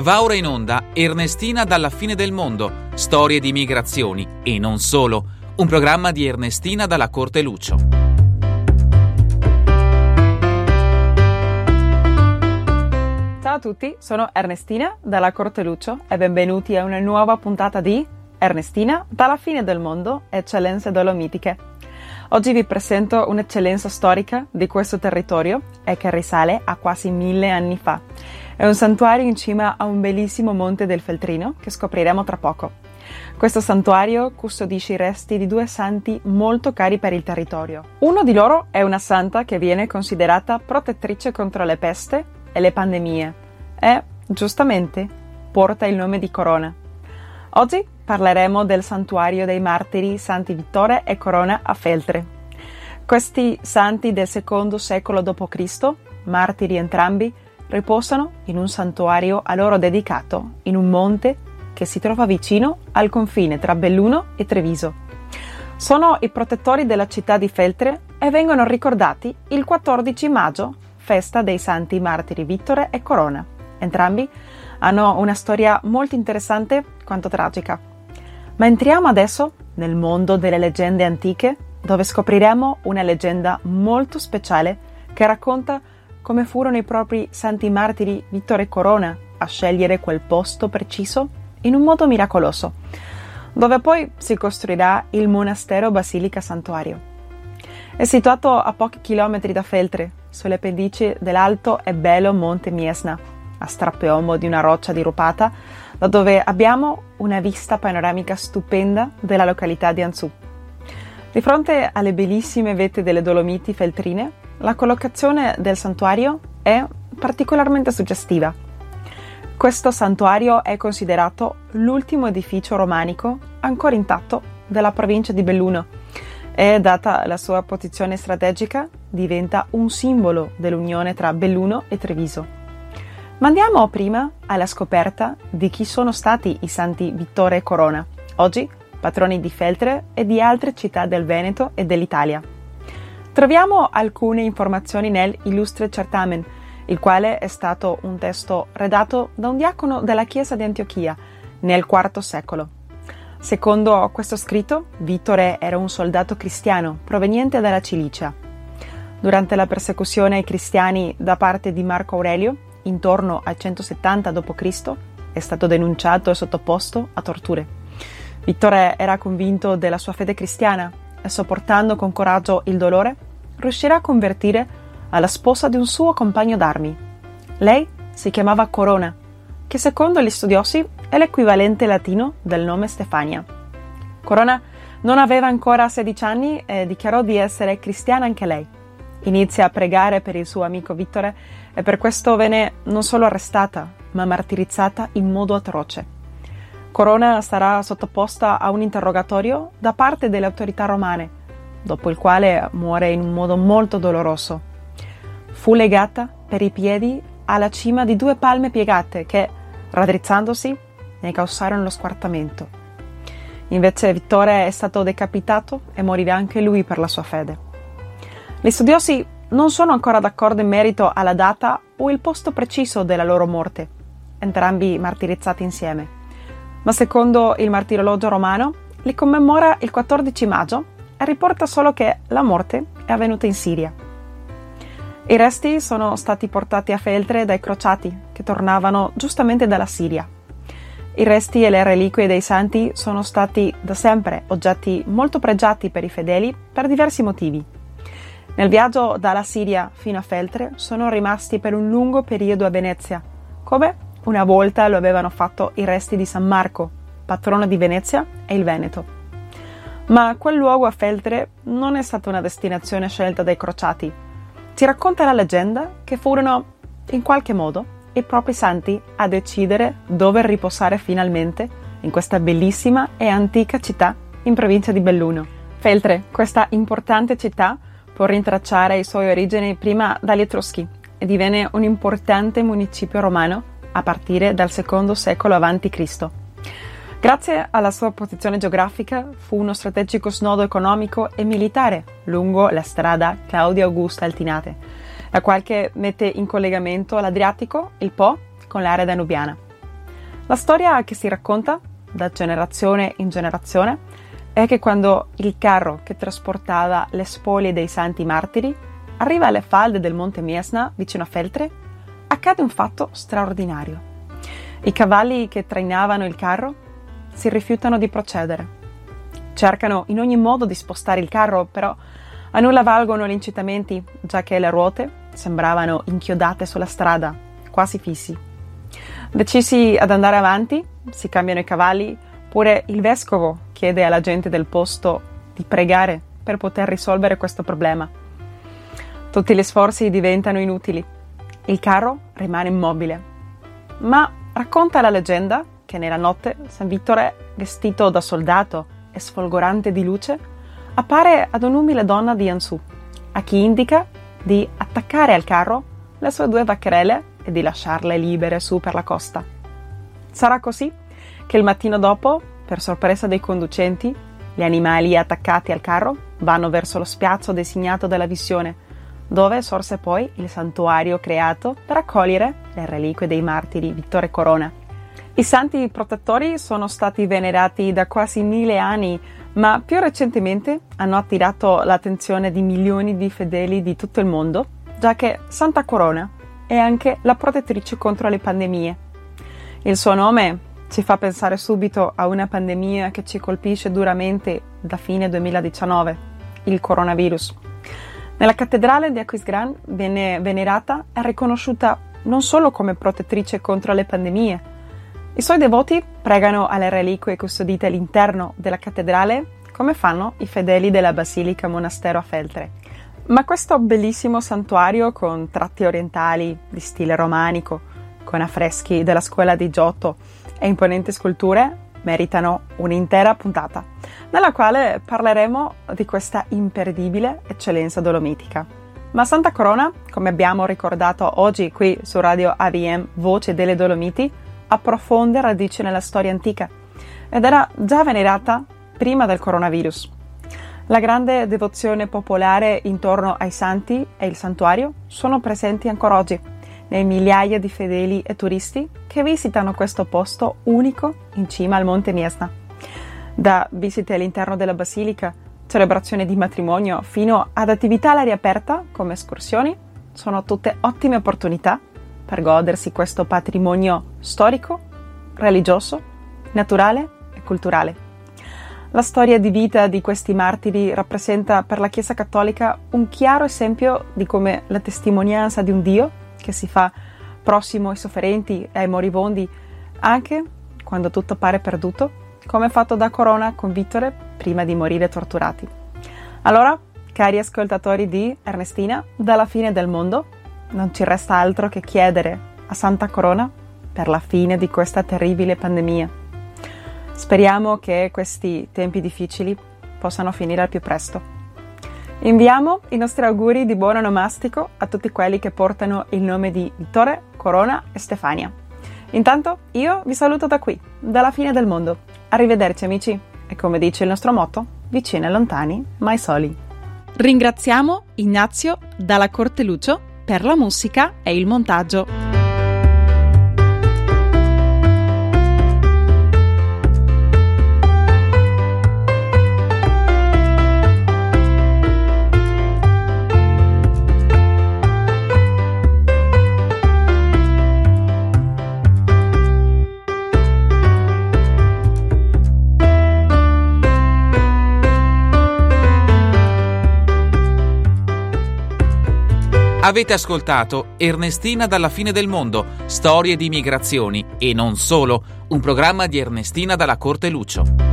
Va ora in onda Ernestina dalla fine del mondo, storie di migrazioni e non solo, un programma di Ernestina dalla Corte Lucio. Ciao a tutti, sono Ernestina dalla Corte Lucio e benvenuti a una nuova puntata di Ernestina dalla fine del mondo, eccellenze dolomitiche. Oggi vi presento un'eccellenza storica di questo territorio e che risale a quasi mille anni fa è un santuario in cima a un bellissimo monte del Feltrino che scopriremo tra poco. Questo santuario custodisce i resti di due santi molto cari per il territorio. Uno di loro è una santa che viene considerata protettrice contro le peste e le pandemie e, giustamente, porta il nome di Corona. Oggi parleremo del santuario dei martiri Santi Vittore e Corona a Feltre. Questi santi del secondo secolo d.C., martiri entrambi, riposano in un santuario a loro dedicato in un monte che si trova vicino al confine tra Belluno e Treviso. Sono i protettori della città di Feltre e vengono ricordati il 14 maggio, festa dei santi martiri Vittore e Corona. Entrambi hanno una storia molto interessante quanto tragica. Ma entriamo adesso nel mondo delle leggende antiche, dove scopriremo una leggenda molto speciale che racconta come furono i propri santi martiri Vittore e Corona a scegliere quel posto preciso in un modo miracoloso, dove poi si costruirà il monastero Basilica Santuario. È situato a pochi chilometri da Feltre, sulle pendici dell'alto e bello Monte Miesna, a strapiombo di una roccia dirupata, da dove abbiamo una vista panoramica stupenda della località di Anzù. Di fronte alle bellissime vette delle Dolomiti feltrine la collocazione del santuario è particolarmente suggestiva. Questo santuario è considerato l'ultimo edificio romanico ancora intatto della provincia di Belluno e, data la sua posizione strategica, diventa un simbolo dell'unione tra Belluno e Treviso. Ma andiamo prima alla scoperta di chi sono stati i santi Vittore e Corona, oggi patroni di Feltre e di altre città del Veneto e dell'Italia. Troviamo alcune informazioni nel Illustre Certamen, il quale è stato un testo redatto da un diacono della chiesa di Antiochia nel IV secolo. Secondo questo scritto, Vittore era un soldato cristiano proveniente dalla Cilicia. Durante la persecuzione ai cristiani da parte di Marco Aurelio, intorno al 170 d.C., è stato denunciato e sottoposto a torture. Vittore era convinto della sua fede cristiana e sopportando con coraggio il dolore, riuscirà a convertire alla sposa di un suo compagno d'armi. Lei si chiamava Corona, che secondo gli studiosi è l'equivalente latino del nome Stefania. Corona non aveva ancora 16 anni e dichiarò di essere cristiana anche lei. Inizia a pregare per il suo amico Vittore e per questo venne non solo arrestata, ma martirizzata in modo atroce. Corona sarà sottoposta a un interrogatorio da parte delle autorità romane, dopo il quale muore in un modo molto doloroso. Fu legata per i piedi alla cima di due palme piegate che, raddrizzandosi, ne causarono lo squartamento. Invece Vittore è stato decapitato e morirà anche lui per la sua fede. Gli studiosi non sono ancora d'accordo in merito alla data o il posto preciso della loro morte, entrambi martirizzati insieme ma secondo il martirologio romano li commemora il 14 maggio e riporta solo che la morte è avvenuta in Siria. I resti sono stati portati a Feltre dai crociati che tornavano giustamente dalla Siria. I resti e le reliquie dei santi sono stati da sempre oggetti molto pregiati per i fedeli per diversi motivi. Nel viaggio dalla Siria fino a Feltre sono rimasti per un lungo periodo a Venezia, come una volta lo avevano fatto i resti di San Marco, patrono di Venezia e il Veneto. Ma quel luogo a Feltre non è stata una destinazione scelta dai crociati. Ci racconta la leggenda che furono, in qualche modo, i propri santi a decidere dove riposare finalmente in questa bellissima e antica città in provincia di Belluno. Feltre, questa importante città, può rintracciare i suoi origini prima dagli Etruschi e divenne un importante municipio romano a partire dal secondo secolo a.C. Grazie alla sua posizione geografica fu uno strategico snodo economico e militare lungo la strada Claudia Augusta Altinate, la quale mette in collegamento l'Adriatico, il Po, con l'area danubiana. La storia che si racconta da generazione in generazione è che quando il carro che trasportava le spoglie dei santi martiri arriva alle falde del monte Miesna vicino a Feltre, accade un fatto straordinario. I cavalli che trainavano il carro si rifiutano di procedere. Cercano in ogni modo di spostare il carro, però a nulla valgono gli incitamenti, già che le ruote sembravano inchiodate sulla strada, quasi fissi. Decisi ad andare avanti, si cambiano i cavalli, pure il vescovo chiede alla gente del posto di pregare per poter risolvere questo problema. Tutti gli sforzi diventano inutili. Il carro rimane immobile. Ma racconta la leggenda che nella notte San Vittore, vestito da soldato e sfolgorante di luce, appare ad un'umile donna di Ansu, a chi indica di attaccare al carro le sue due vaccherelle e di lasciarle libere su per la costa. Sarà così che il mattino dopo, per sorpresa dei conducenti, gli animali attaccati al carro vanno verso lo spiazzo designato dalla visione, dove sorse poi il santuario creato per accogliere le reliquie dei martiri Vittore Corona. I santi protettori sono stati venerati da quasi mille anni, ma più recentemente hanno attirato l'attenzione di milioni di fedeli di tutto il mondo, già che Santa Corona è anche la protettrice contro le pandemie. Il suo nome ci fa pensare subito a una pandemia che ci colpisce duramente da fine 2019, il coronavirus. Nella cattedrale di Aquisgrán viene venerata e riconosciuta non solo come protettrice contro le pandemie. I suoi devoti pregano alle reliquie custodite all'interno della cattedrale come fanno i fedeli della Basilica Monastero a Feltre. Ma questo bellissimo santuario con tratti orientali di stile romanico, con affreschi della scuola di Giotto e imponenti sculture meritano un'intera puntata, nella quale parleremo di questa imperdibile eccellenza dolomitica. Ma Santa Corona, come abbiamo ricordato oggi qui su Radio AVM Voce delle Dolomiti, ha profonde radici nella storia antica ed era già venerata prima del coronavirus. La grande devozione popolare intorno ai santi e il santuario sono presenti ancora oggi nei migliaia di fedeli e turisti che visitano questo posto unico in cima al Monte Miesna. Da visite all'interno della basilica, celebrazioni di matrimonio, fino ad attività all'aria aperta come escursioni, sono tutte ottime opportunità per godersi questo patrimonio storico, religioso, naturale e culturale. La storia di vita di questi martiri rappresenta per la Chiesa cattolica un chiaro esempio di come la testimonianza di un Dio che si fa prossimo ai sofferenti e ai moribondi, anche quando tutto pare perduto, come fatto da Corona con Vittore prima di morire torturati. Allora, cari ascoltatori di Ernestina, dalla fine del mondo, non ci resta altro che chiedere a Santa Corona per la fine di questa terribile pandemia. Speriamo che questi tempi difficili possano finire al più presto. Inviamo i nostri auguri di buon onomastico a tutti quelli che portano il nome di Vittore, Corona e Stefania. Intanto io vi saluto da qui, dalla fine del mondo. Arrivederci amici e come dice il nostro motto, vicini e lontani, mai soli. Ringraziamo Ignazio dalla Corte Lucio per la musica e il montaggio. Avete ascoltato Ernestina dalla fine del mondo, storie di migrazioni e non solo, un programma di Ernestina dalla Corte Lucio.